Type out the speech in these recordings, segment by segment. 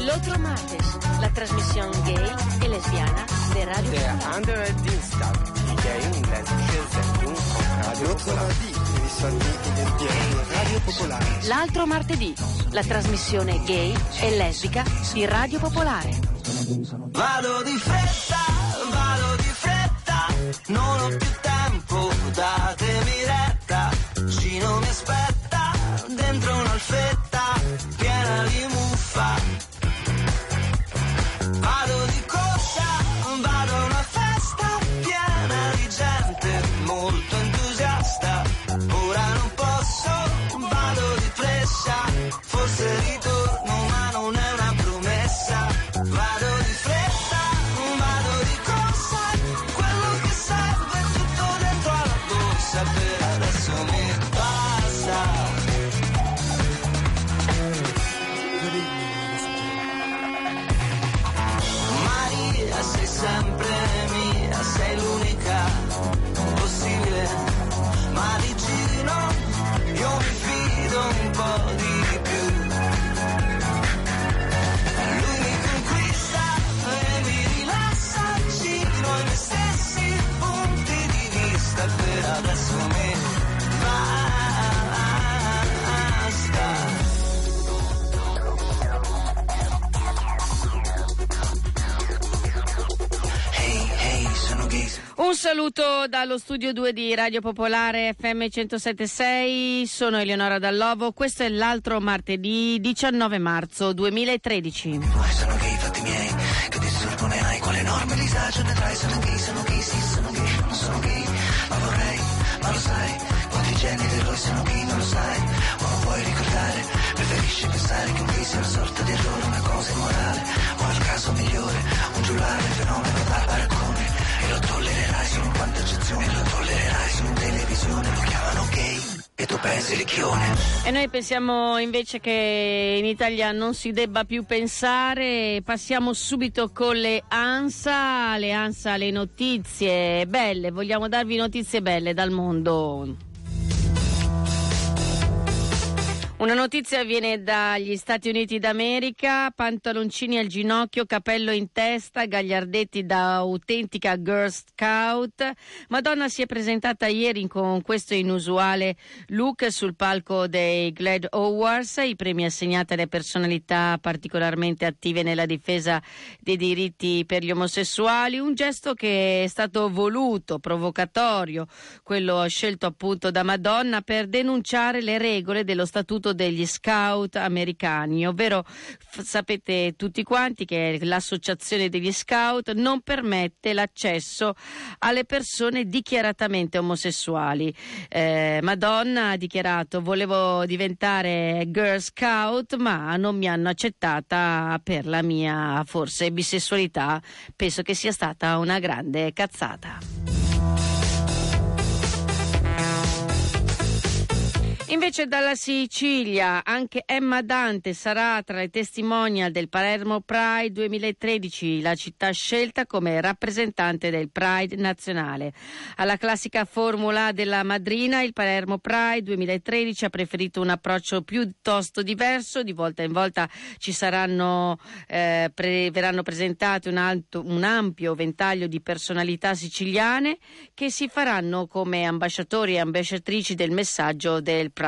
L'Otro Martes, la transmisión gay y lesbiana de Radio Der andere Dienstag, die gay und lesbische Sendung von Radio L'altro Popolare. di. L'altro martedì, la trasmissione gay e lesbica di Radio Popolare. Vado di fretta, vado di fretta, non ho più tempo, datemi retta. Gino mi aspetta, dentro un alfete Un saluto dallo studio 2 di Radio Popolare FM 1076, sono Eleonora Dallovo, questo è l'altro martedì 19 marzo 2013. Poi sono gay, fatti miei, che disturbo ne hai, quale enorme disagio ne trai, sono gay, sono gay, sì, sono gay, non sono gay, ma vorrei, ma lo sai, quanti generi eroi sono gay, non lo sai, o non vuoi ricordare, preferisci pensare che un gay sia una sorta di errore, una cosa immorale, o nel caso migliore, un giullare, fenomeno da baraccone, tollererai solo in quanto eccezione, lo tollererai solo televisione, lo chiamano gay, e tu pensi ricchione. E noi pensiamo invece che in Italia non si debba più pensare, passiamo subito con le ANSA, le ANSA, le notizie belle, vogliamo darvi notizie belle dal mondo. Una notizia viene dagli Stati Uniti d'America, pantaloncini al ginocchio, capello in testa, gagliardetti da autentica Girl Scout. Madonna si è presentata ieri con questo inusuale look sul palco dei Glad Awards, i premi assegnati alle personalità particolarmente attive nella difesa dei diritti per gli omosessuali, un gesto che è stato voluto, provocatorio, quello scelto appunto da Madonna per denunciare le regole dello statuto degli scout americani, ovvero f- sapete tutti quanti che l'associazione degli scout non permette l'accesso alle persone dichiaratamente omosessuali. Eh, Madonna ha dichiarato volevo diventare girl scout ma non mi hanno accettata per la mia forse bisessualità, penso che sia stata una grande cazzata. Invece dalla Sicilia anche Emma Dante sarà tra le testimonial del Palermo Pride 2013, la città scelta come rappresentante del Pride nazionale. Alla classica formula della madrina, il Palermo Pride 2013 ha preferito un approccio piuttosto diverso, di volta in volta ci saranno, eh, pre- verranno presentate un, alto- un ampio ventaglio di personalità siciliane che si faranno come ambasciatori e ambasciatrici del messaggio del Pride.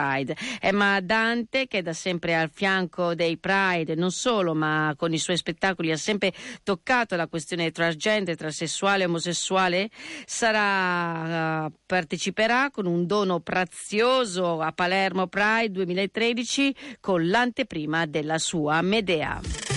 Emma Dante, che da sempre al fianco dei Pride, non solo, ma con i suoi spettacoli ha sempre toccato la questione transgender, transessuale omosessuale, sarà, eh, parteciperà con un dono prezioso a Palermo Pride 2013 con l'anteprima della sua Medea.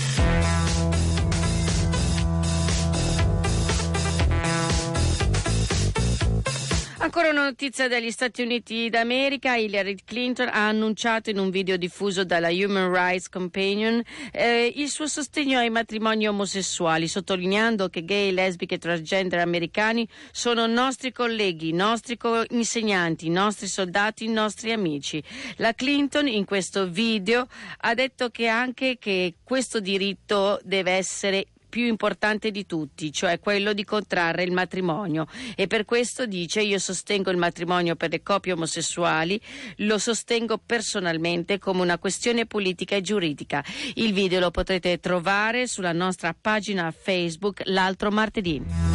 Ancora una notizia dagli Stati Uniti d'America. Hillary Clinton ha annunciato in un video diffuso dalla Human Rights Companion eh, il suo sostegno ai matrimoni omosessuali, sottolineando che gay, lesbiche e transgender americani sono nostri colleghi, nostri co- insegnanti, nostri soldati, nostri amici. La Clinton in questo video ha detto che anche che questo diritto deve essere più importante di tutti, cioè quello di contrarre il matrimonio. E per questo dice io sostengo il matrimonio per le coppie omosessuali, lo sostengo personalmente come una questione politica e giuridica. Il video lo potrete trovare sulla nostra pagina Facebook l'altro martedì.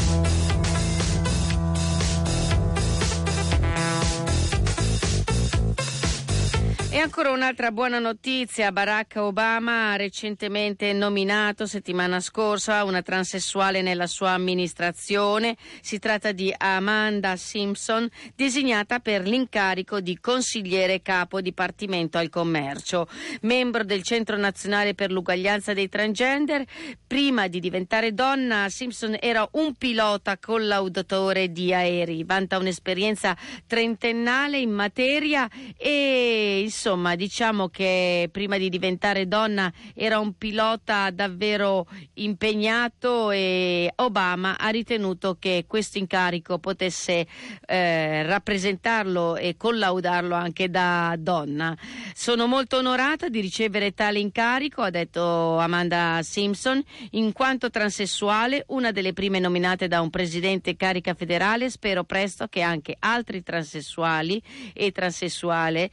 E ancora un'altra buona notizia, Barack Obama ha recentemente nominato settimana scorsa una transessuale nella sua amministrazione, si tratta di Amanda Simpson, designata per l'incarico di consigliere capo dipartimento al commercio. Membro del Centro Nazionale per l'Uguaglianza dei Transgender, prima di diventare donna Simpson era un pilota collaudatore di aerei, vanta un'esperienza trentennale in materia e insomma diciamo che prima di diventare donna era un pilota davvero impegnato e Obama ha ritenuto che questo incarico potesse eh, rappresentarlo e collaudarlo anche da donna. Sono molto onorata di ricevere tale incarico, ha detto Amanda Simpson, in quanto transessuale, una delle prime nominate da un presidente carica federale, spero presto che anche altri transessuali e transessuale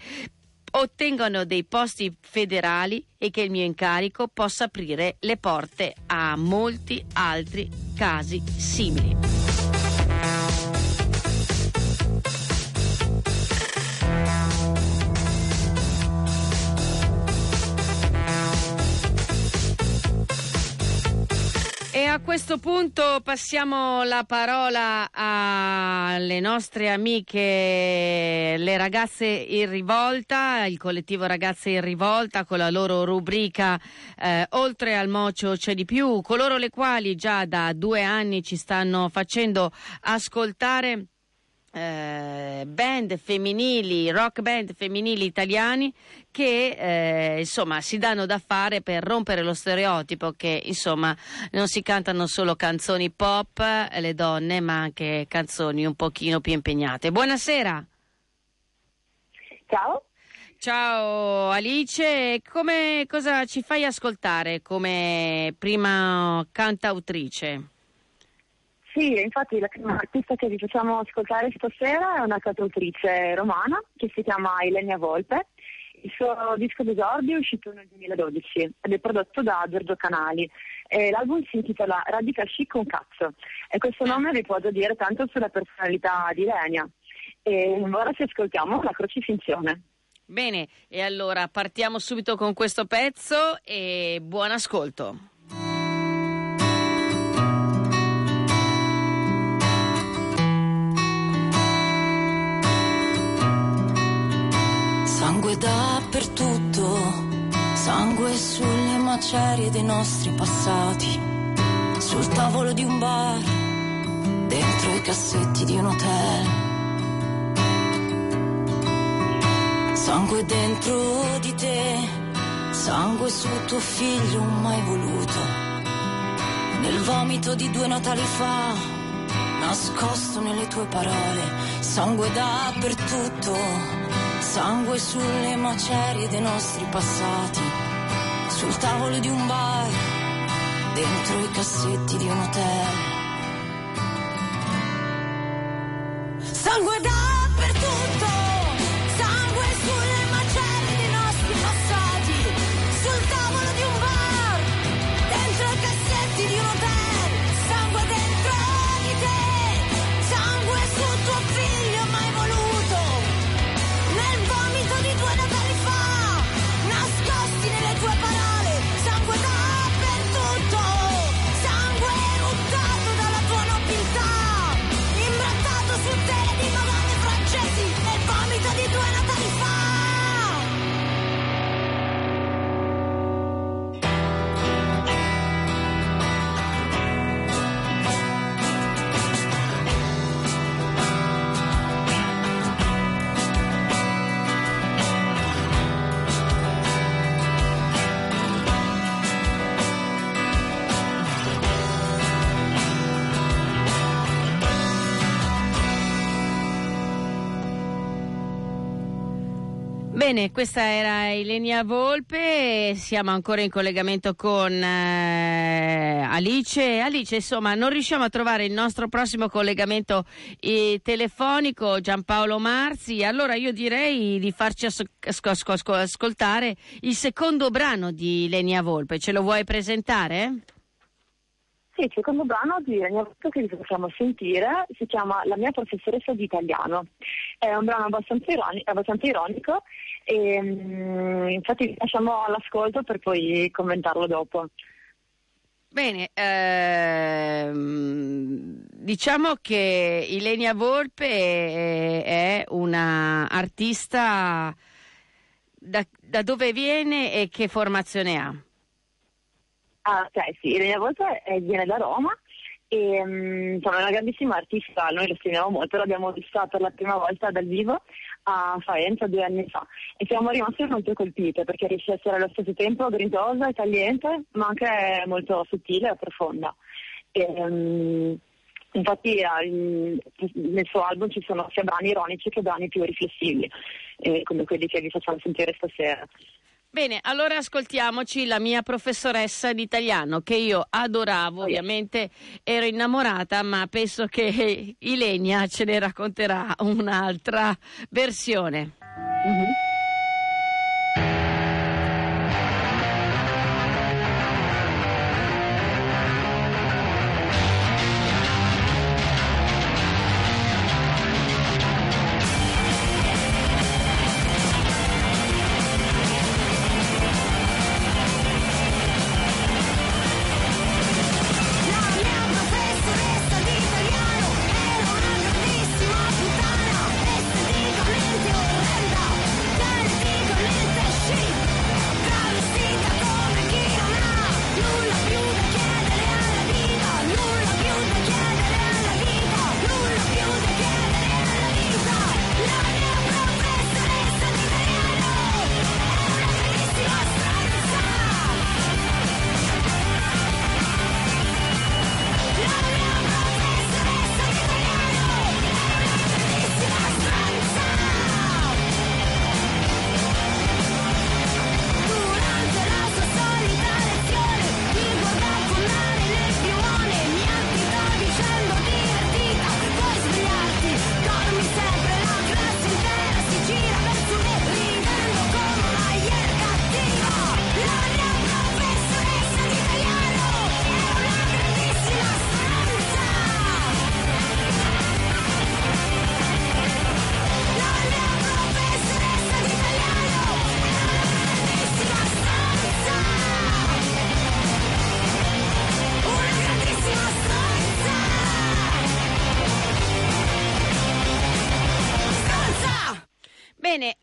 ottengano dei posti federali e che il mio incarico possa aprire le porte a molti altri casi simili. A questo punto passiamo la parola alle nostre amiche, le ragazze in rivolta, il collettivo Ragazze in rivolta con la loro rubrica eh, Oltre al mocio c'è di più, coloro le quali già da due anni ci stanno facendo ascoltare eh, band femminili, rock band femminili italiani che eh, insomma si danno da fare per rompere lo stereotipo che insomma non si cantano solo canzoni pop eh, le donne ma anche canzoni un pochino più impegnate. Buonasera. Ciao. Ciao Alice, come, cosa ci fai ascoltare come prima cantautrice? Sì, infatti la prima artista che vi facciamo ascoltare stasera è una cantautrice romana che si chiama Ilenia Volpe. Il suo disco d'esordio è uscito nel 2012 ed è prodotto da Giorgio Canali. E l'album si intitola Radical Chic con cazzo e questo nome vi può già dire tanto sulla personalità di Ilenia. E ora ci ascoltiamo la crocifissione. Bene, e allora partiamo subito con questo pezzo e buon ascolto. Sangue sulle macerie dei nostri passati, sul tavolo di un bar, dentro i cassetti di un hotel. Sangue dentro di te, sangue su tuo figlio mai voluto, nel vomito di due Natali fa, nascosto nelle tue parole, sangue dappertutto sangue sulle macerie dei nostri passati, sul tavolo di un bar, dentro i cassetti di un hotel. Sangue dappertutto! Bene, questa era Ilenia Volpe, siamo ancora in collegamento con eh, Alice. Alice, insomma, non riusciamo a trovare il nostro prossimo collegamento eh, telefonico, Giampaolo Marzi, allora io direi di farci as- asco- asco- ascoltare il secondo brano di Ilenia Volpe. Ce lo vuoi presentare? Sì, il secondo brano di Volpe che vi facciamo sentire si chiama La mia professoressa di italiano. È un brano abbastanza, ironi- abbastanza ironico e mm, infatti vi lasciamo all'ascolto per poi commentarlo dopo. Bene, ehm, diciamo che Ilenia Volpe è, è una artista da, da dove viene e che formazione ha? Ah, ok, sì, Irene Volpe eh, viene da Roma e insomma, è una grandissima artista, noi lo stimiamo molto, l'abbiamo vista per la prima volta dal vivo a Faenza due anni fa e siamo rimasti molto colpite perché riesce a essere allo stesso tempo grintosa e tagliente ma anche molto sottile e profonda. E, mm, infatti eh, nel suo album ci sono sia brani ironici che brani più riflessivi, eh, come quelli che vi facciamo sentire stasera. Bene, allora ascoltiamoci la mia professoressa di italiano che io adoravo, ovviamente ero innamorata, ma penso che Ilenia ce ne racconterà un'altra versione. La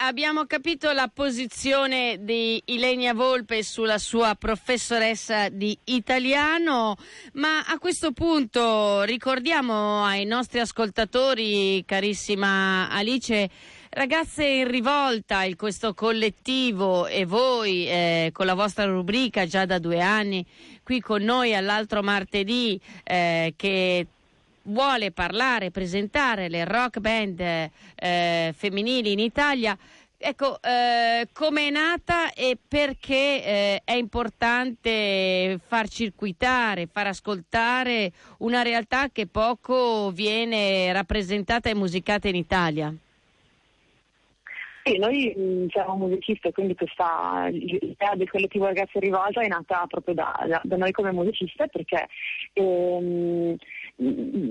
abbiamo capito la posizione di Ilenia Volpe sulla sua professoressa di italiano, ma a questo punto ricordiamo ai nostri ascoltatori, carissima Alice, Ragazze in rivolta, il, questo collettivo e voi eh, con la vostra rubrica già da due anni qui con noi all'altro martedì eh, che vuole parlare, presentare le rock band eh, femminili in Italia. Ecco, eh, come è nata e perché eh, è importante far circuitare, far ascoltare una realtà che poco viene rappresentata e musicata in Italia? Sì, noi siamo musicisti, quindi questa l'idea del collettivo Ragazzi Rivolta è nata proprio da, da- da noi come musiciste perché ehm,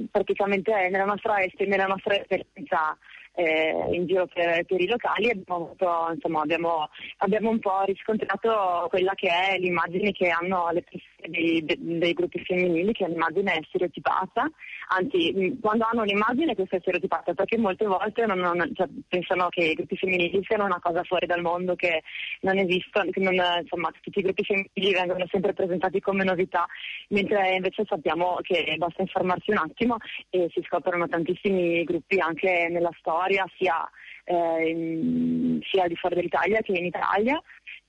praticamente nella nostra, nella nostra esperienza eh, in giro per, per i locali abbiamo, avuto, insomma, abbiamo, abbiamo un po' riscontrato quella che è l'immagine che hanno le persone dei, de- dei gruppi femminili, che è un'immagine stereotipata, anzi mh, quando hanno un'immagine questa è stereotipata perché molte volte non- non- cioè, pensano che i gruppi femminili siano una cosa fuori dal mondo, che non esistono, che non, insomma, tutti i gruppi femminili vengono sempre presentati come novità, mentre invece sappiamo che basta informarsi un attimo e si scoprono tantissimi gruppi anche nella storia, sia, eh, sia di fuori dell'Italia che in Italia.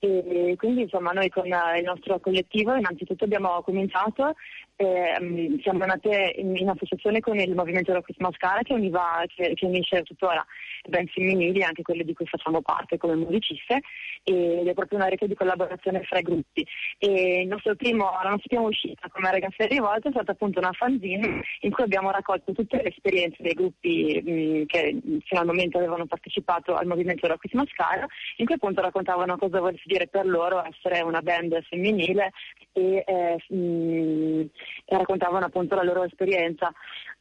E quindi insomma noi con il nostro collettivo innanzitutto abbiamo cominciato, ehm, siamo andate in, in associazione con il Movimento Rock Mascara che, univa, che, che unisce tuttora band femminili, anche quelle di cui facciamo parte come musiciste, ed è proprio una rete di collaborazione fra i gruppi. E primo, la nostra prima uscita come ragazze rivolte è stata appunto una fanzine in cui abbiamo raccolto tutte le esperienze dei gruppi mh, che mh, fino al momento avevano partecipato al Movimento Rock Mascara, in cui appunto raccontavano cosa volesse dire per loro essere una band femminile e, eh, mh, e raccontavano appunto la loro esperienza.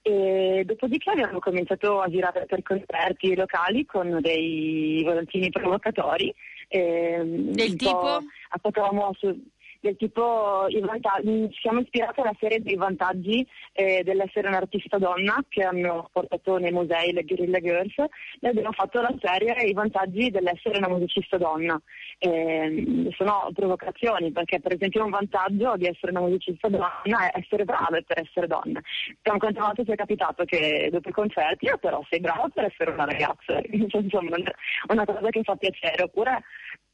E dopodiché abbiamo cominciato a girare per concerti locali con dei volantini provocatori. ehm, Del tipo? po' attaccavamo su- del tipo i vantaggi, siamo ispirati alla serie dei vantaggi eh, dell'essere un'artista donna che hanno portato nei musei le Guerrilla Girls e abbiamo fatto la serie i vantaggi dell'essere una musicista donna. Eh, sono provocazioni perché per esempio un vantaggio di essere una musicista donna è essere brave per essere donne. Quante quante volte ti è capitato che dopo i concerti però sei brava per essere una ragazza, insomma una cosa che fa piacere, oppure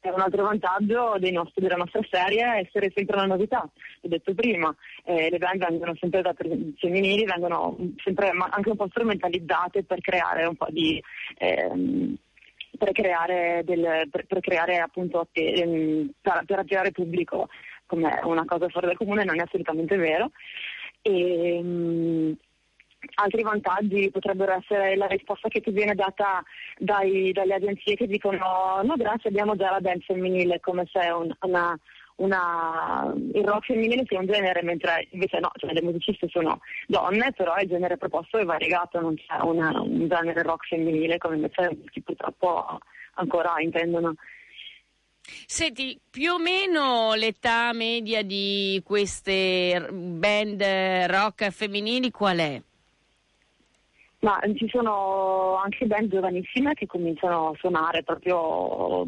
è un altro vantaggio nostri- della nostra serie essere sempre una novità, l'ho detto prima, eh, le band vengono sempre da femminili, vengono sempre anche un po' strumentalizzate per creare un po' di ehm, per creare del, per, per creare appunto atte- ehm, per, per attirare pubblico come una cosa fuori dal comune non è assolutamente vero. E, mm, Altri vantaggi potrebbero essere la risposta che ti viene data dai- dalle agenzie che dicono no grazie abbiamo già la band femminile come se un- una, una- il rock femminile sia un genere mentre invece no, cioè le musiciste sono donne però il genere proposto è variegato, non c'è una- un genere rock femminile come invece purtroppo ancora intendono. Senti, più o meno l'età media di queste band rock femminili qual è? Ma ci sono anche band giovanissime che cominciano a suonare proprio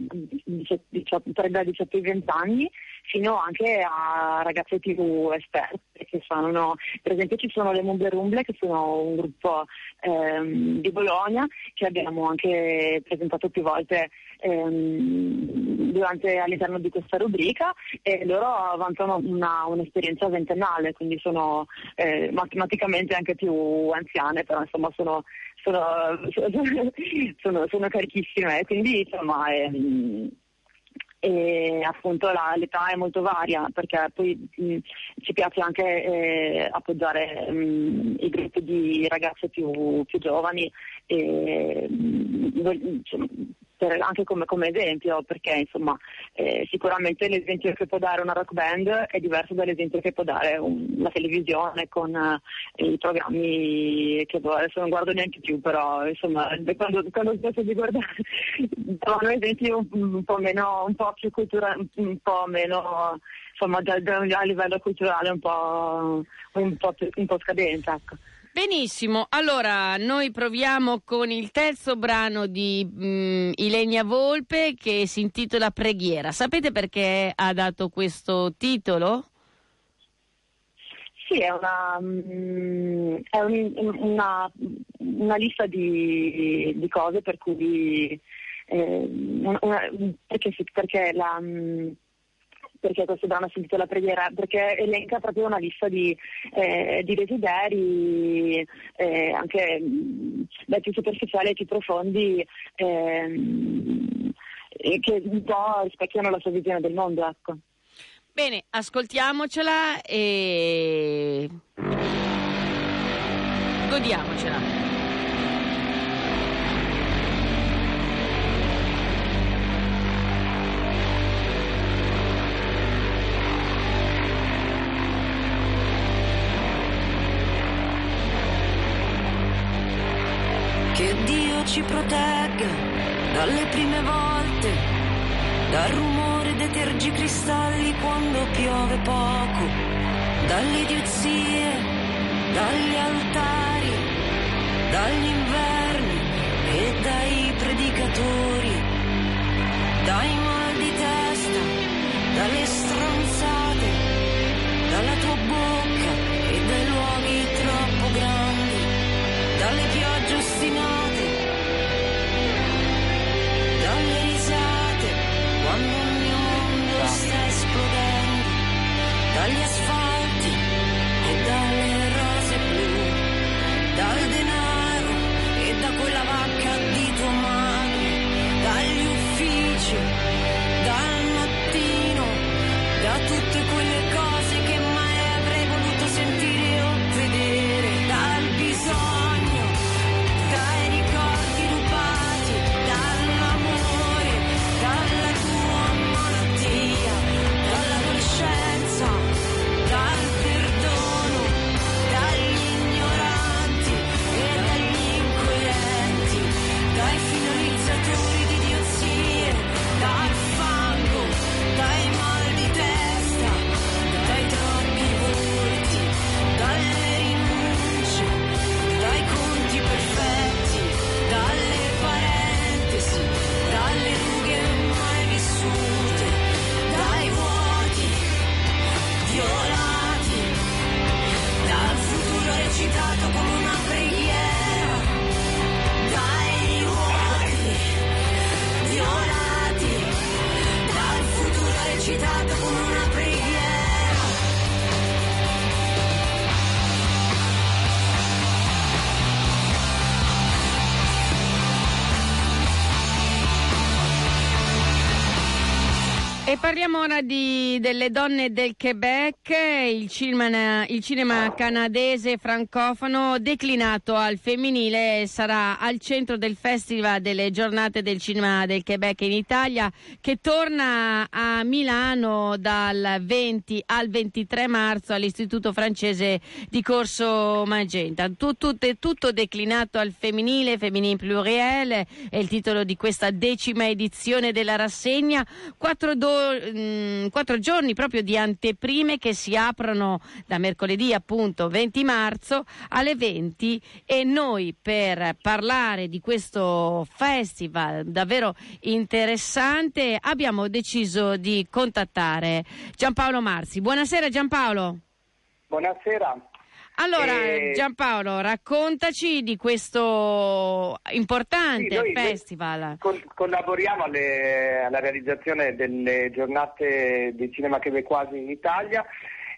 tra dai 18 ai 20 anni fino anche a ragazze più esperte che suonano, per esempio ci sono le Mumble Rumble che sono un gruppo ehm, di Bologna che abbiamo anche presentato più volte ehm, durante, all'interno di questa rubrica e loro vantano una- un'esperienza ventennale, quindi sono eh, matematicamente anche più anziane, però insomma sono, sono, sono, sono carichissime, e quindi insomma ehm, e appunto la- l'età è molto varia perché poi mh, ci piace anche eh, appoggiare mh, i gruppi di ragazze più, più giovani e, mh, per- anche come, come esempio perché insomma eh, sicuramente l'esempio che può dare una rock band è diverso dall'esempio che può dare un- la televisione con eh, i programmi che adesso non guardo neanche più però insomma quando, quando smetto di guardare trovano esempi un, un po' meno un po' più culturali un po' meno insomma già, già a livello culturale un po' un po', più- un po' scadente ecco. Benissimo, allora noi proviamo con il terzo brano di mm, Ilenia Volpe che si intitola Preghiera. Sapete perché ha dato questo titolo? Sì, è una, mm, è un- una, una lista di, di cose per cui eh, una- perché, perché la, mm, perché questo brano si intitola Preghiera? Perché elenca proprio una lista di, eh, di desideri, eh, anche mm, dai più superficiali ai più profondi, ehm, e che un po' rispecchiano la sua visione del mondo. Ecco. Bene, ascoltiamocela e godiamocela. Che Dio ci protegga dalle prime volte, dal rumore dei tergicristalli quando piove poco, dalle idiozie, dagli altari, dagli inverni e dai predicatori, dai mal di testa, dalle stronzate, dagli asfalti parliamo ora di- delle donne del Quebec, il cinema, il cinema canadese francofono declinato al femminile sarà al centro del Festival delle giornate del cinema del Quebec in Italia che torna a Milano dal 20 al 23 marzo all'Istituto francese di Corso Magenta. Tu- tutto, tutto declinato al femminile, femminile pluriel, è il titolo di questa decima edizione della rassegna. Quattro, do- mm, quattro giorni proprio di anteprime che si aprono da mercoledì appunto 20 marzo alle 20 e noi per parlare di questo festival davvero interessante abbiamo deciso di contattare Giampaolo Marzi. Buonasera Giampaolo. Buonasera. Allora, Eh, Giampaolo, raccontaci di questo importante Sì, festival. Col- collaboriamo alle- alla realizzazione delle giornate di cinema quebecoisi in Italia.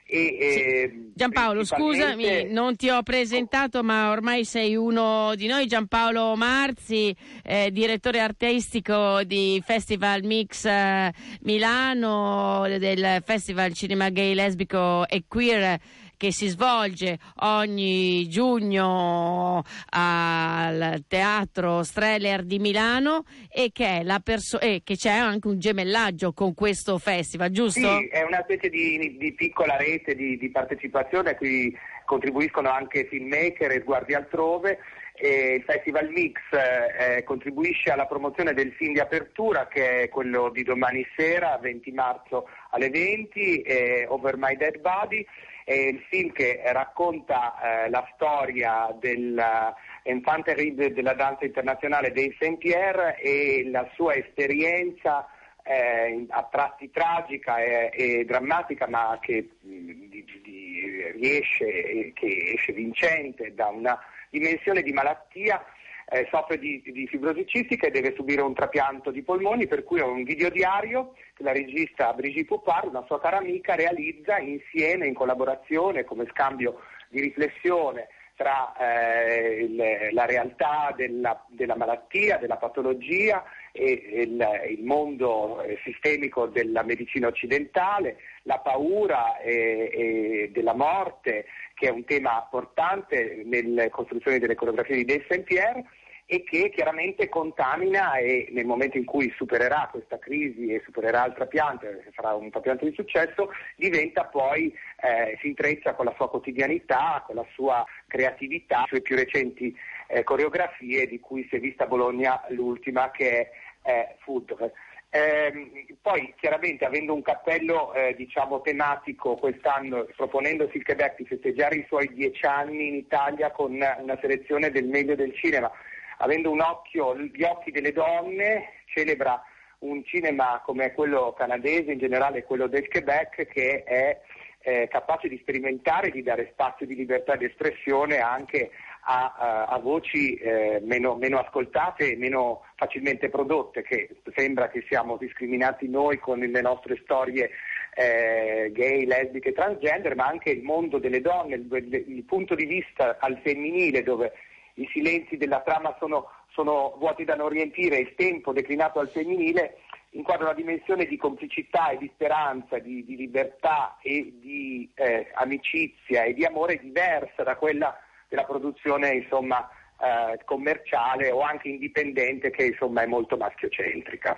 E, e Giampaolo, principalmente- scusami, non ti ho presentato, ma ormai sei uno di noi. Giampaolo Marzi, eh, direttore artistico di Festival Mix eh, Milano, del Festival Cinema Gay, Lesbico e Queer che si svolge ogni giugno al Teatro Streller di Milano e che, perso- e che c'è anche un gemellaggio con questo festival, giusto? Sì, è una specie di, di piccola rete di, di partecipazione a cui contribuiscono anche filmmaker e sguardi altrove. Il Festival Mix eh, contribuisce alla promozione del film di apertura che è quello di domani sera, 20 marzo alle 20, eh, Over My Dead Body. È il film che racconta eh, la storia dell'infanterie della danza internazionale dei Saint-Pierre e la sua esperienza eh, a tratti tragica e, e drammatica, ma che mh, di- di- riesce, che esce vincente da una dimensione di malattia. Eh, soffre di, di fibrosi cistica e deve subire un trapianto di polmoni, per cui è un videodiario che la regista Brigitte Poupard, una sua cara amica, realizza insieme, in collaborazione, come scambio di riflessione tra eh, il- la realtà della, della malattia, della patologia e il, il mondo eh, sistemico della medicina occidentale, la paura e- e della morte, che è un tema importante nelle costruzioni delle coreografie di Dave Saint-Pierre e che chiaramente contamina e nel momento in cui supererà questa crisi e supererà il trapianto, sarà un trapianto di successo, diventa poi, eh, si intreccia con la sua quotidianità, con la sua creatività, le sue più recenti eh, coreografie di cui si è vista a Bologna l'ultima che è eh, Food. Ehm, poi chiaramente avendo un cappello eh, diciamo tematico quest'anno, proponendosi il Quebec di festeggiare i suoi dieci anni in Italia con una selezione del meglio del cinema, avendo un occhio, gli occhi delle donne, celebra un cinema come quello canadese, in generale quello del Quebec, che è eh, capace di sperimentare di dare spazio di libertà di espressione anche a, a- a voci eh, meno, meno ascoltate e meno facilmente prodotte, che sembra che siamo discriminati noi con le nostre storie eh, gay, lesbiche, transgender, ma anche il mondo delle donne, il, il- il punto di vista al femminile dove i silenzi della trama sono, sono vuoti da non riempire, il tempo declinato al femminile inquadra una dimensione di complicità e di speranza, di, di libertà e di eh, amicizia e di amore diversa da quella della produzione insomma, eh, commerciale o anche indipendente che insomma è molto maschiocentrica.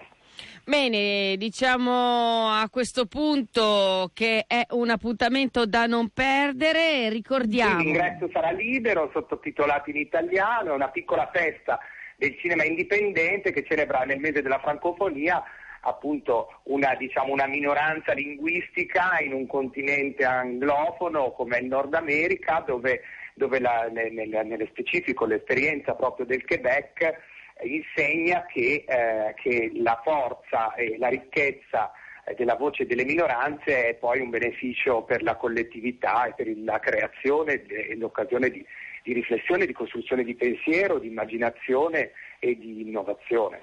Bene, diciamo a questo punto che è un appuntamento da non perdere, ricordiamo. L'ingresso sarà libero, sottotitolato in italiano, è una piccola festa del cinema indipendente che celebra nel mese della francofonia appunto una, diciamo, una minoranza linguistica in un continente anglofono come il Nord America dove, dove la- nel, nel- specifico l'esperienza proprio del Quebec eh, insegna che, eh, che la forza e la ricchezza eh, della voce delle minoranze è poi un beneficio per la collettività e per la creazione e l'occasione di, di riflessione, di costruzione di pensiero, di immaginazione e di innovazione.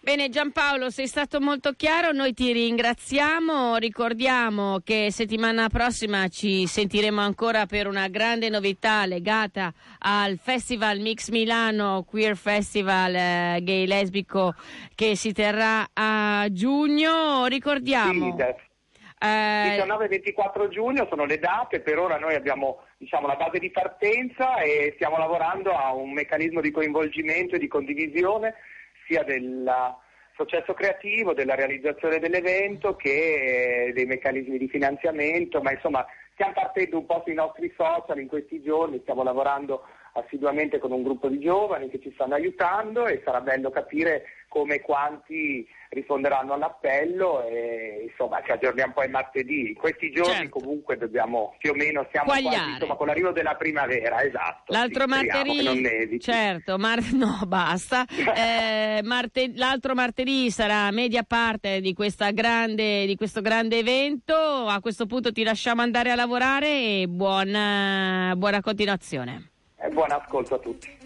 Bene Giampaolo, sei stato molto chiaro, noi ti ringraziamo, ricordiamo che settimana prossima ci sentiremo ancora per una grande novità legata al Festival Mix Milano Queer Festival eh, gay lesbico che si terrà a giugno, ricordiamo. Sì, eh, 19 e 24 giugno sono le date, per ora noi abbiamo diciamo, la base di partenza e stiamo lavorando a un meccanismo di coinvolgimento e di condivisione sia del processo creativo, della realizzazione dell'evento che eh, dei meccanismi di finanziamento, ma insomma stiamo partendo un po' sui nostri social in questi giorni, stiamo lavorando assiduamente con un gruppo di giovani che ci stanno aiutando e sarà bello capire come e quanti risponderanno all'appello e insomma ci aggiorniamo poi martedì. In questi giorni Certo. comunque dobbiamo più o meno siamo quasi insomma, con l'arrivo della primavera, esatto. L'altro sì, martedì, certo, mar- no, basta. Eh, marte- l'altro martedì sarà media parte di, questa grande, di questo grande evento. A questo punto ti lasciamo andare a lavorare e buona, buona continuazione. E buon ascolto a tutti.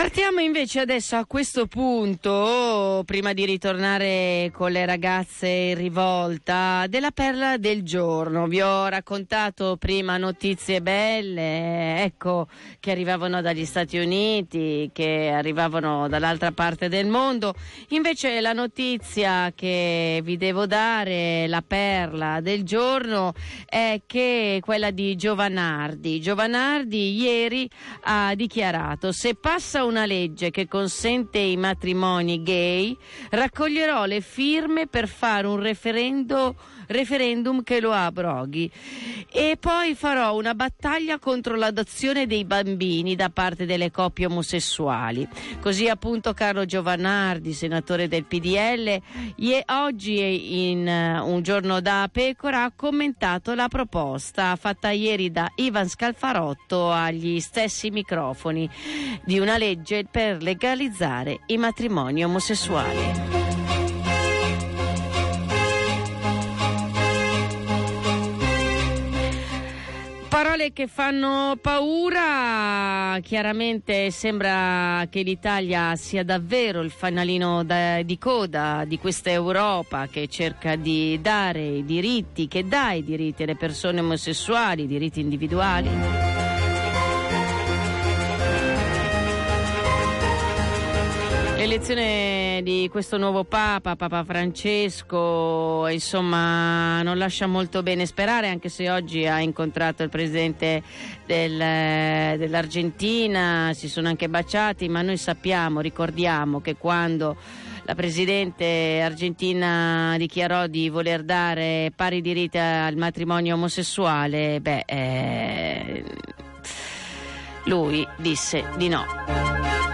Partiamo invece adesso a questo punto, prima di ritornare con le ragazze in rivolta, della perla del giorno. Vi ho raccontato prima notizie belle, ecco, che arrivavano dagli Stati Uniti, che arrivavano dall'altra parte del mondo. Invece la notizia che vi devo dare, la perla del giorno, è che quella di Giovanardi. Giovanardi ieri ha dichiarato se passa una legge che consente i matrimoni gay, raccoglierò le firme per fare un referendo- referendum che lo abroghi e poi farò una battaglia contro l'adozione dei bambini da parte delle coppie omosessuali. Così appunto Carlo Giovanardi, senatore del PDL, oggi in eh, un giorno da pecora ha commentato la proposta fatta ieri da Ivan Scalfarotto agli stessi microfoni di una legge per legalizzare i matrimoni omosessuali. Parole che fanno paura, chiaramente sembra che l'Italia sia davvero il fanalino da- di coda di questa Europa che cerca di dare i diritti, che dà i diritti alle persone omosessuali, i diritti individuali. L'elezione di questo nuovo Papa, Papa Francesco, insomma, non lascia molto bene sperare, anche se oggi ha incontrato il presidente del- dell'Argentina, si sono anche baciati, ma noi sappiamo, ricordiamo che quando la presidente argentina dichiarò di voler dare pari diritti al matrimonio omosessuale, beh, eh, lui disse di no.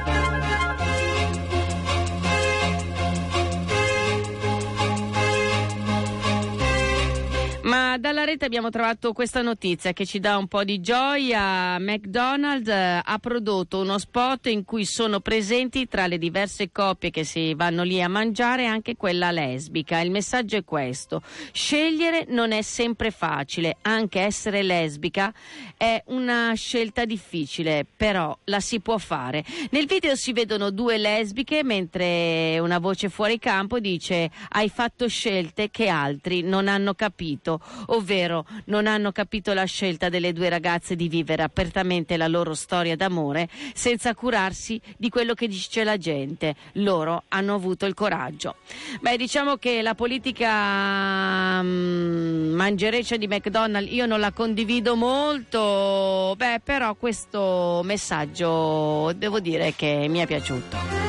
Dalla rete abbiamo trovato questa notizia che ci dà un po' di gioia. McDonald's eh, ha prodotto uno spot in cui sono presenti tra le diverse coppie che si vanno lì a mangiare anche quella lesbica. Il messaggio è questo: scegliere non è sempre facile, anche essere lesbica è una scelta difficile, però la si può fare. Nel video si vedono due lesbiche mentre una voce fuori campo dice hai fatto scelte che altri non hanno capito, ovvero non hanno capito la scelta delle due ragazze di vivere apertamente la loro storia d'amore senza curarsi di quello che dice la gente. Loro hanno avuto il coraggio. Beh, diciamo che la politica mm, mangereccia di McDonald's io non la condivido molto, beh, però questo messaggio devo dire che mi è piaciuto.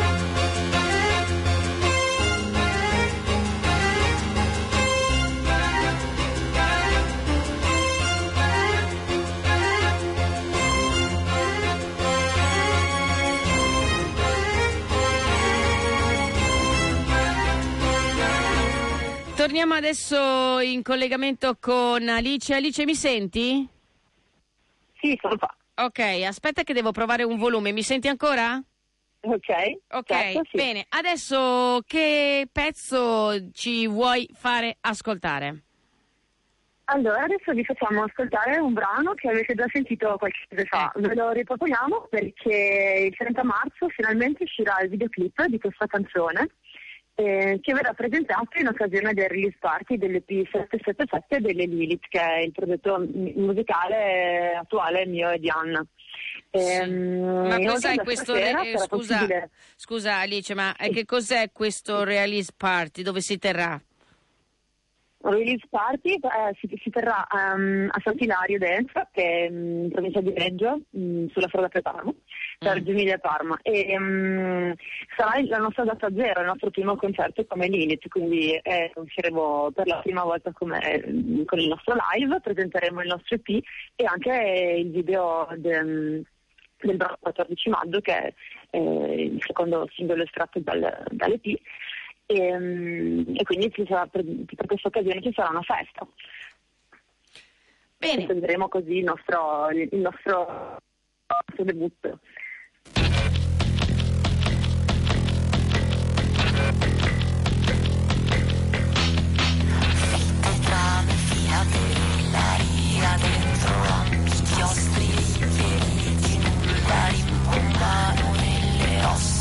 Torniamo adesso in collegamento con Alice. Alice, mi senti? Sì, sono qua. Ok, aspetta che devo provare un volume. Mi senti ancora? Ok. Ok, certo, sì. bene. Adesso che pezzo ci vuoi fare ascoltare? Allora, adesso vi facciamo ascoltare un brano che avete già sentito qualche mese fa. Ve lo riproponiamo perché il 30 marzo finalmente uscirà il videoclip di questa canzone eh, che verrà presentato in occasione del release party dell'EP 777 delle Lilith, che è il progetto musicale attuale mio e di Anna. Ehm, Ma cos'è questo? stasera eh, scusa, scusa Alice, ma eh, che cos'è questo release party? Dove si terrà? Release party eh, si, si terrà ehm, a Sant'Ilario Dance, che è in provincia di Reggio, mm, sulla strada per Mm. Reggio Emilia Parma. E mm, sarà la nostra data zero, il nostro primo concerto come Lilith, quindi eh, usciremo per la prima volta come- mm, con il nostro live, presenteremo il nostro EP e anche il video de- del brano 14 maggio, che è eh, il secondo singolo estratto dal, dall'EP. E, mm, e quindi ci sarà, per, per questa occasione ci sarà una festa. Bene. Presenteremo così il nostro, il nostro, il nostro debutto.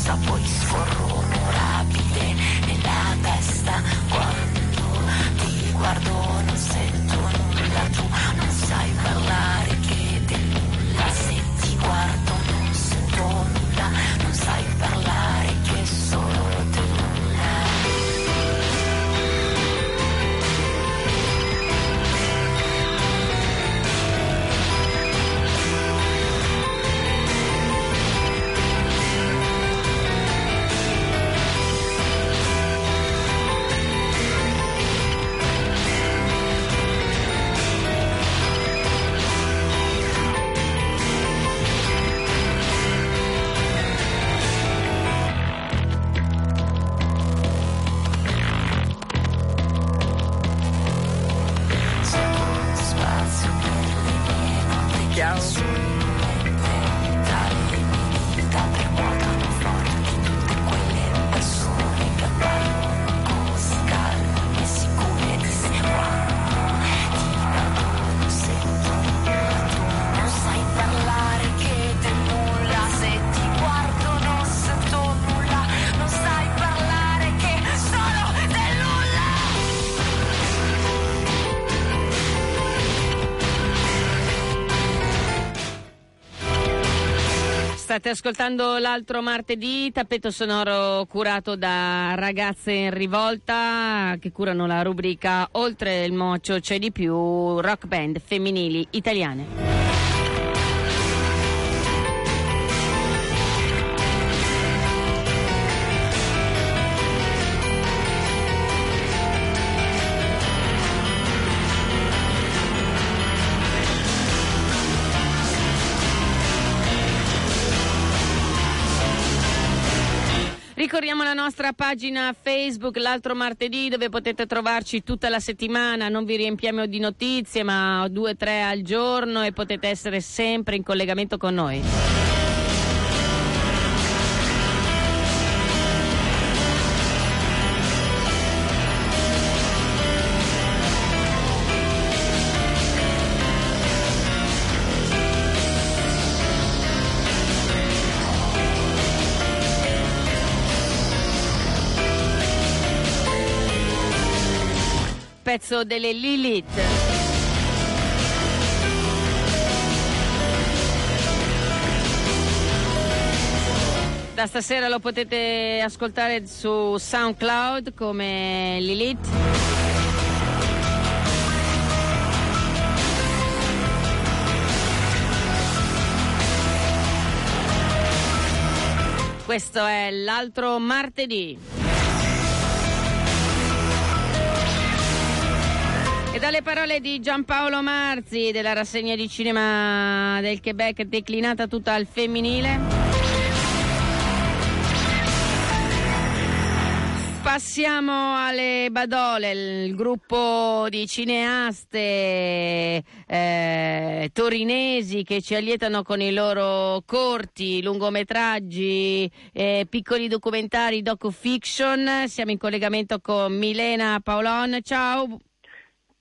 Ossa, poi scorrono rapide nella testa. Quando ti guardo non sento nulla, tu non sai parlare State ascoltando l'altro martedì, tappeto sonoro curato da ragazze in rivolta che curano la rubrica Oltre il mocio c'è di più, rock band femminili italiane. Nostra pagina Facebook l'altro martedì dove potete trovarci tutta la settimana, non vi riempiamo di notizie ma due o tre al giorno e potete essere sempre in collegamento con noi. Pezzo delle Lilith. Da stasera lo potete ascoltare su SoundCloud come Lilith. Questo è l'altro martedì. E dalle parole di Giampaolo Marzi della rassegna di cinema del Quebec declinata tutta al femminile. Passiamo alle Badole, il gruppo di cineaste eh, torinesi che ci allietano con i loro corti, lungometraggi, eh, piccoli documentari, docu-fiction. Siamo in collegamento con Milena Paolon. Ciao.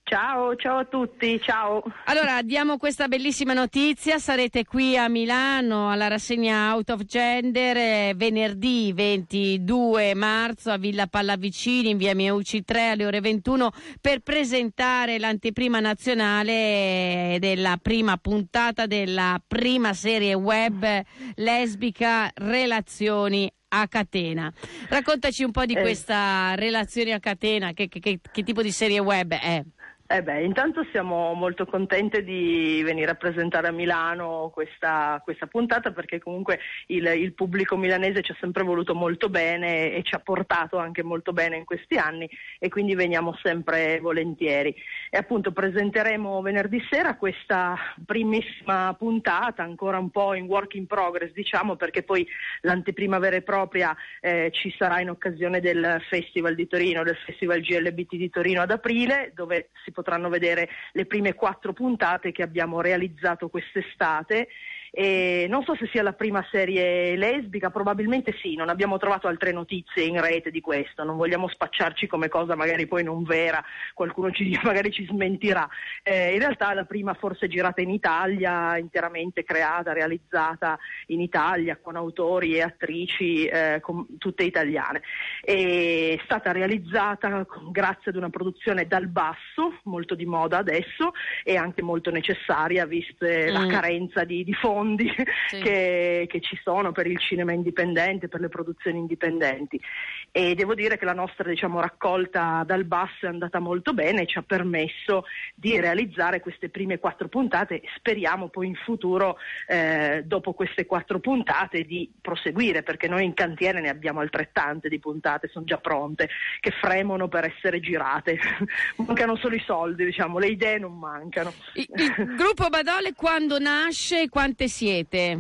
Ciao, ciao a tutti, ciao. Allora, diamo questa bellissima notizia, sarete qui a Milano alla rassegna Out of Gender eh, venerdì 22 marzo a Villa Pallavicini in via Mieucci 3 alle ore 21 per presentare l'anteprima nazionale della prima puntata della prima serie web lesbica Relazioni a catena. Raccontaci un po' di Eh. questa relazione a catena, che, che- che- che tipo di serie web è? Eh beh, intanto siamo molto contente di venire a presentare a Milano questa, questa puntata perché comunque il, il pubblico milanese ci ha sempre voluto molto bene e ci ha portato anche molto bene in questi anni e quindi veniamo sempre volentieri. E appunto presenteremo venerdì sera questa primissima puntata, ancora un po' in work in progress diciamo perché poi l'anteprima vera e propria eh, ci sarà in occasione del Festival di Torino, del Festival GLBT di Torino ad aprile dove si potranno vedere le prime quattro puntate che abbiamo realizzato quest'estate. E non so se sia la prima serie lesbica, probabilmente sì, non abbiamo trovato altre notizie in rete di questo, non vogliamo spacciarci come cosa magari poi non vera, qualcuno ci, magari ci smentirà. Eh, in realtà la prima forse girata in Italia, interamente creata, realizzata in Italia con autori e attrici eh, com- tutte italiane. È stata realizzata con- grazie ad una produzione dal basso, molto di moda adesso e anche molto necessaria viste la Mm. carenza di, di fondi Sì. che, che ci sono per il cinema indipendente, per le produzioni indipendenti. E devo dire che la nostra diciamo, raccolta dal basso è andata molto bene e ci ha permesso di realizzare queste prime quattro puntate speriamo poi in futuro, eh, dopo queste quattro puntate, di proseguire, perché noi in cantiere ne abbiamo altrettante di puntate, sono già pronte, che fremono per essere girate. Mancano solo i soldi, diciamo, le idee non mancano. Il, il gruppo Badole quando nasce e quante siete?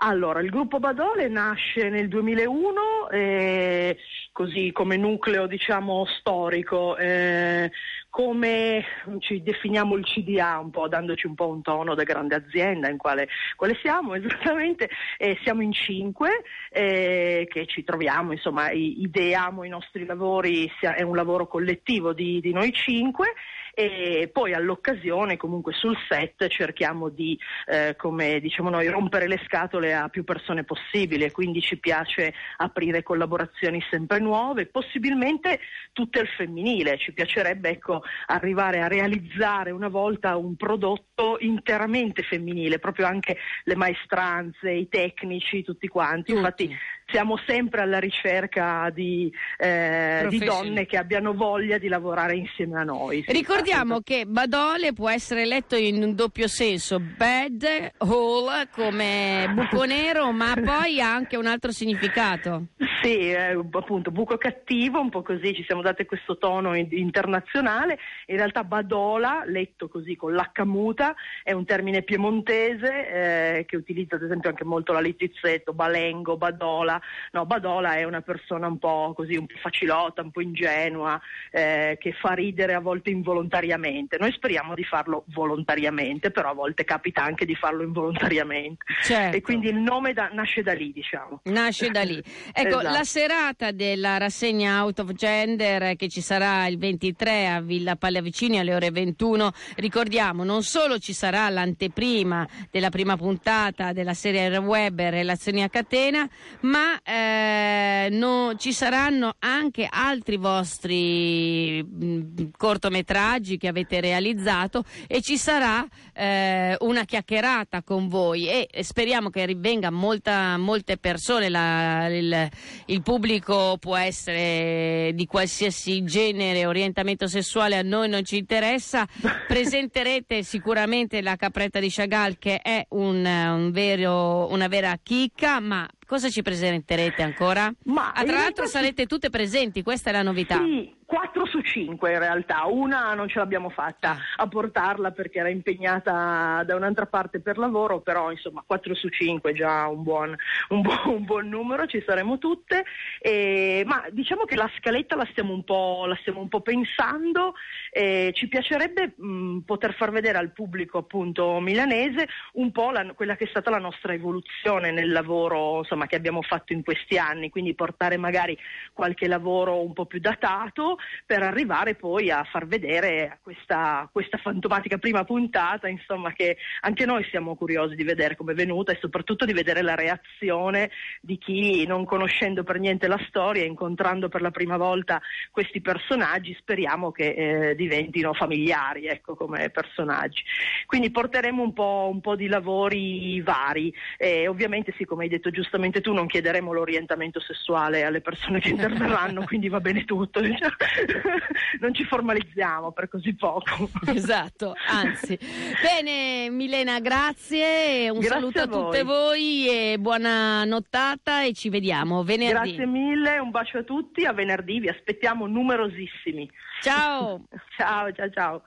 Allora, il gruppo Badole nasce nel 2001 eh, così come nucleo diciamo storico, eh, come ci definiamo il CDA un po', dandoci un po' un tono da grande azienda in quale, quale siamo esattamente, eh, siamo in cinque eh, che ci troviamo, insomma ideiamo i nostri lavori, è un lavoro collettivo di, di noi cinque e poi all'occasione comunque sul set cerchiamo di, eh, come diciamo noi, rompere le scatole a più persone possibili e quindi ci piace aprire collaborazioni sempre nuove, possibilmente tutte al femminile, ci piacerebbe ecco, arrivare a realizzare una volta un prodotto interamente femminile, proprio anche le maestranze, i tecnici, tutti quanti, infatti siamo sempre alla ricerca di, eh, di donne che abbiano voglia di lavorare insieme a noi. sì. Ricordiamo che Badole può essere letto in un doppio senso, bad, hole, come buco nero, ma poi ha anche un altro significato. Sì, eh, appunto, buco cattivo, un po' così, ci siamo date questo tono in- internazionale. In realtà Badola, letto così con l'H muta, è un termine piemontese eh, che utilizza ad esempio anche molto la Littizzetto, Balengo, Badola. No, Badola è una persona un po' così, un po' facilota, un po' ingenua, eh, che fa ridere a volte involontariamente. Noi speriamo di farlo volontariamente, però a volte capita anche di farlo involontariamente. Certo. E quindi il nome da- nasce da lì, diciamo. Nasce da lì. Ecco, Esatto. la serata della rassegna Out of Gender eh, che ci sarà il 23 a Villa Pallavicini alle ore 21, ricordiamo, non solo ci sarà l'anteprima della prima puntata della serie web Relazioni a catena, ma eh, no- ci saranno anche altri vostri mh, cortometraggi che avete realizzato e ci sarà eh, una chiacchierata con voi e e speriamo che rivenga molta, molte persone, la- il, il pubblico può essere di qualsiasi genere, orientamento sessuale, a noi non ci interessa. Presenterete sicuramente la capretta di Chagall che è un, un vero- una vera chicca, ma cosa ci presenterete ancora? Ma Ah, tra l'altro sarete tutte presenti, questa è la novità. Sì, 4 su 5 in realtà, una non ce l'abbiamo fatta a portarla perché era impegnata da un'altra parte per lavoro, però insomma 4 su 5 è già un buon, un buon- un buon numero, ci saremo tutte, E- ma diciamo che la scaletta la stiamo un po', stiamo un po' pensando, e ci piacerebbe mh, poter far vedere al pubblico appunto milanese un po' la- quella che è stata la nostra evoluzione nel lavoro insomma, che abbiamo fatto in questi anni, quindi portare magari qualche lavoro un po' più datato per arrivare poi a far vedere questa, questa fantomatica prima puntata, insomma, che anche noi siamo curiosi di vedere come è venuta e soprattutto di vedere la reazione di chi, non conoscendo per niente la storia, incontrando per la prima volta questi personaggi, speriamo che eh, diventino familiari, ecco, come personaggi. Quindi porteremo un po', un po' di lavori vari e ovviamente sì, come hai detto giustamente tu, non chiederemo l'orientamento sessuale alle persone che interverranno, quindi va bene tutto, diciamo. non ci formalizziamo per così poco. Esatto, anzi. Bene, Milena, grazie, un Grazie saluto a, a voi. tutte voi e buona nottata e ci vediamo venerdì. Grazie mille, un bacio a tutti, a venerdì, vi aspettiamo numerosissimi. Ciao. ciao, ciao, ciao.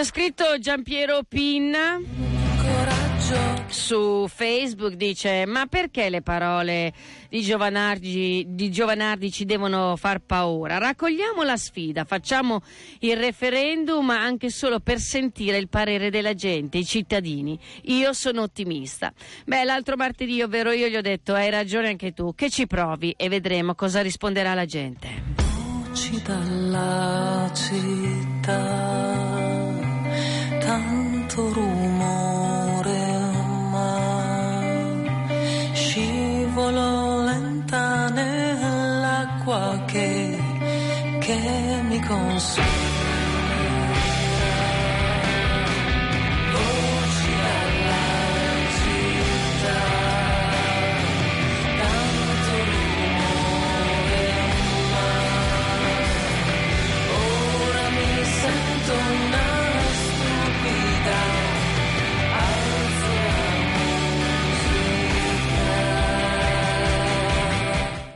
Ha scritto Giampiero Pinna su Facebook, dice ma perché le parole di Giovanardi, di Giovanardi ci devono far paura? Raccogliamo la sfida, facciamo il referendum anche solo per sentire il parere della gente, i cittadini. Io sono ottimista. Beh, l'altro martedì, ovvero io, gli ho detto hai ragione anche tu, che ci provi e vedremo cosa risponderà la gente. voci dalla città tanto rumore ma scivolo lenta nell'acqua che, che mi consuma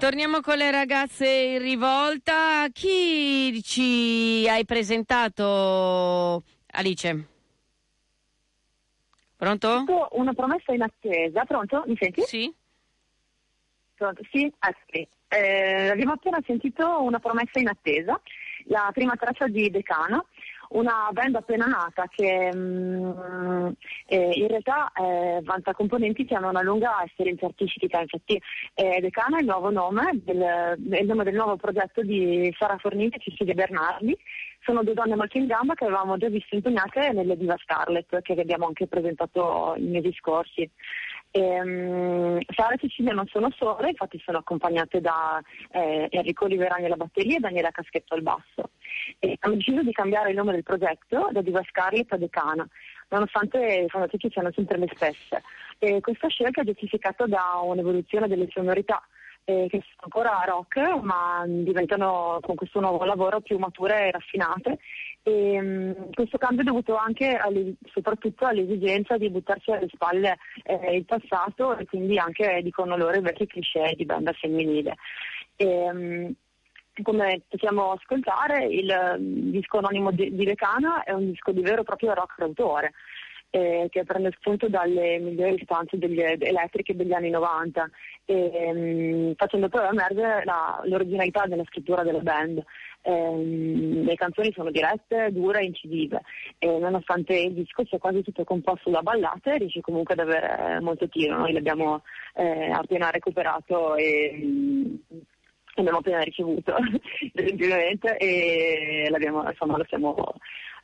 Torniamo con le ragazze in rivolta. Chi ci hai presentato, Alice? Pronto? Una promessa in attesa. Pronto? Mi senti? Sì. Pronto? Sì? Ah, sì. Eh, abbiamo appena sentito una promessa in attesa, la prima traccia di Decano, una band appena nata che mm, eh, in realtà eh, vanta componenti che hanno una lunga esperienza artistica, infatti eh, Decano è il nuovo nome, del, è il nome del nuovo progetto di Sara Fornini e Cecilia Bernardi. Sono due donne molto in gamba che avevamo già visto impegnate nelle Diva Scarlet, che vi abbiamo anche presentato i mesi scorsi. Ehm, Sara e Cecilia non sono sole, infatti sono accompagnate da eh, Enrico Liverani alla batteria e Daniela Caschetto al basso. E hanno deciso di cambiare il nome del progetto da Diva Scarlet a Decana, nonostante le fondatrici siano sempre le stesse. E questa scelta è giustificata da un'evoluzione delle sonorità eh, che sono ancora rock, ma diventano con questo nuovo lavoro più mature e raffinate. E, mh, questo cambio è dovuto anche alle- soprattutto all'esigenza di buttarsi alle spalle eh, il passato e quindi anche dicono loro i vecchi cliché di banda femminile. E, mh, come possiamo ascoltare, il mm, disco anonimo di, di Decana è un disco di vero e proprio rock d'autore eh, che prende spunto dalle migliori istanze degli, elettriche degli anni 90, e, mm, facendo poi emergere la- l'originalità della scrittura della band. Ehm, le canzoni sono dirette, dure e incisive e nonostante il disco sia quasi tutto composto da ballate riesce comunque ad avere molto tiro. Noi l'abbiamo eh, appena recuperato e mm, abbiamo appena ricevuto e l'abbiamo, insomma, lo stiamo,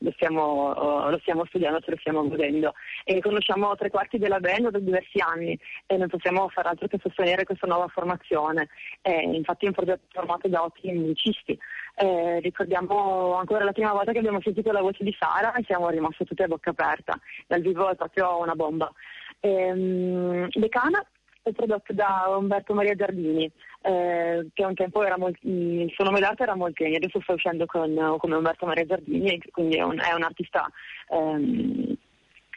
lo, stiamo, lo stiamo studiando, ce lo stiamo godendo e conosciamo tre quarti della band da diversi anni e non possiamo far altro che sostenere questa nuova formazione. Eh, infatti è un progetto formato da ottimi musicisti. Eh, ricordiamo ancora la prima volta che abbiamo sentito la voce di Sara e siamo rimaste tutte a bocca aperta. Dal vivo è proprio una bomba. Ehm, Decana è prodotto da Umberto Maria Giardini, eh, che un tempo molt- mm, il suo nome d'arte era Molteni, adesso sta uscendo con, come Umberto Maria Giardini, quindi è un, è un artista ehm,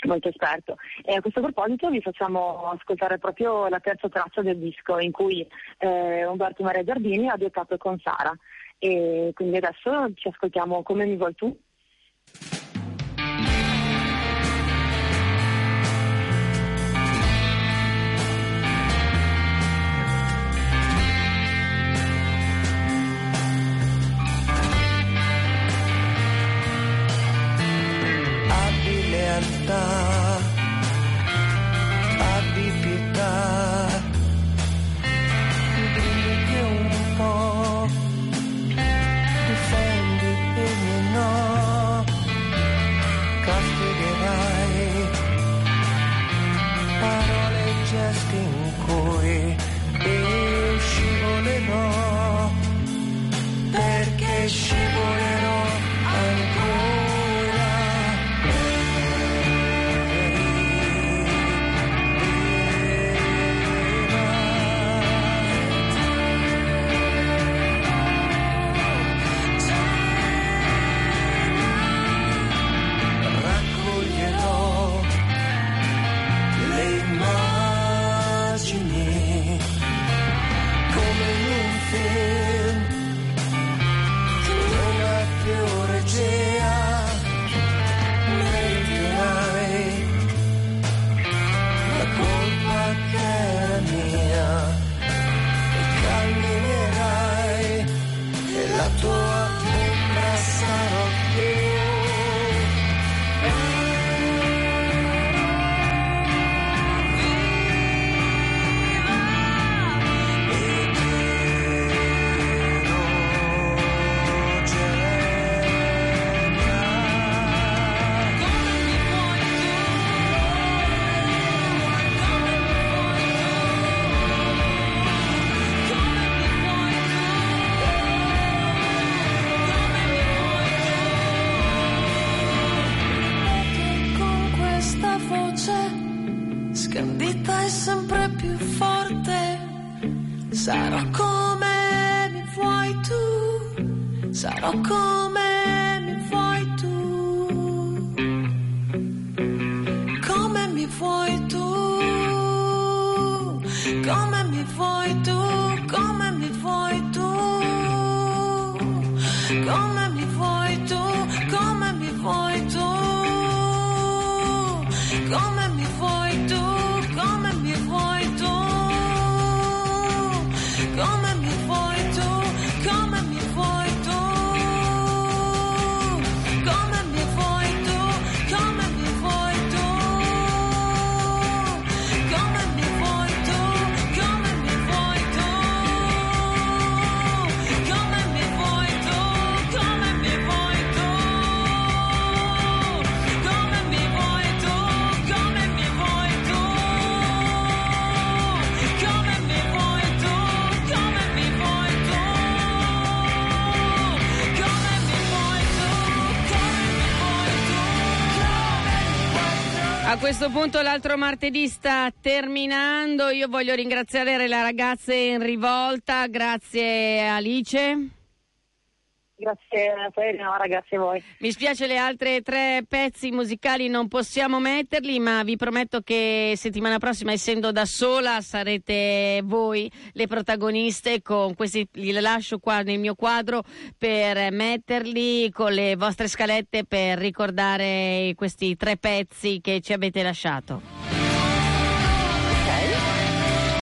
molto esperto. E a questo proposito vi facciamo ascoltare proprio la terza traccia del disco in cui eh, Umberto Maria Giardini ha duettato con Sara. E quindi adesso ci ascoltiamo Come mi vuoi tu? Vuoi tu. Come mi vuoi tu questo punto l'altro martedì sta terminando, io voglio ringraziare le ragazze in rivolta, grazie Alice. Grazie te, Eleonora, grazie a voi. Mi spiace le altre tre pezzi musicali non possiamo metterli, ma vi prometto che settimana prossima, essendo da sola, sarete voi le protagoniste con questi li lascio qua nel mio quadro per metterli con le vostre scalette per ricordare questi tre pezzi che ci avete lasciato.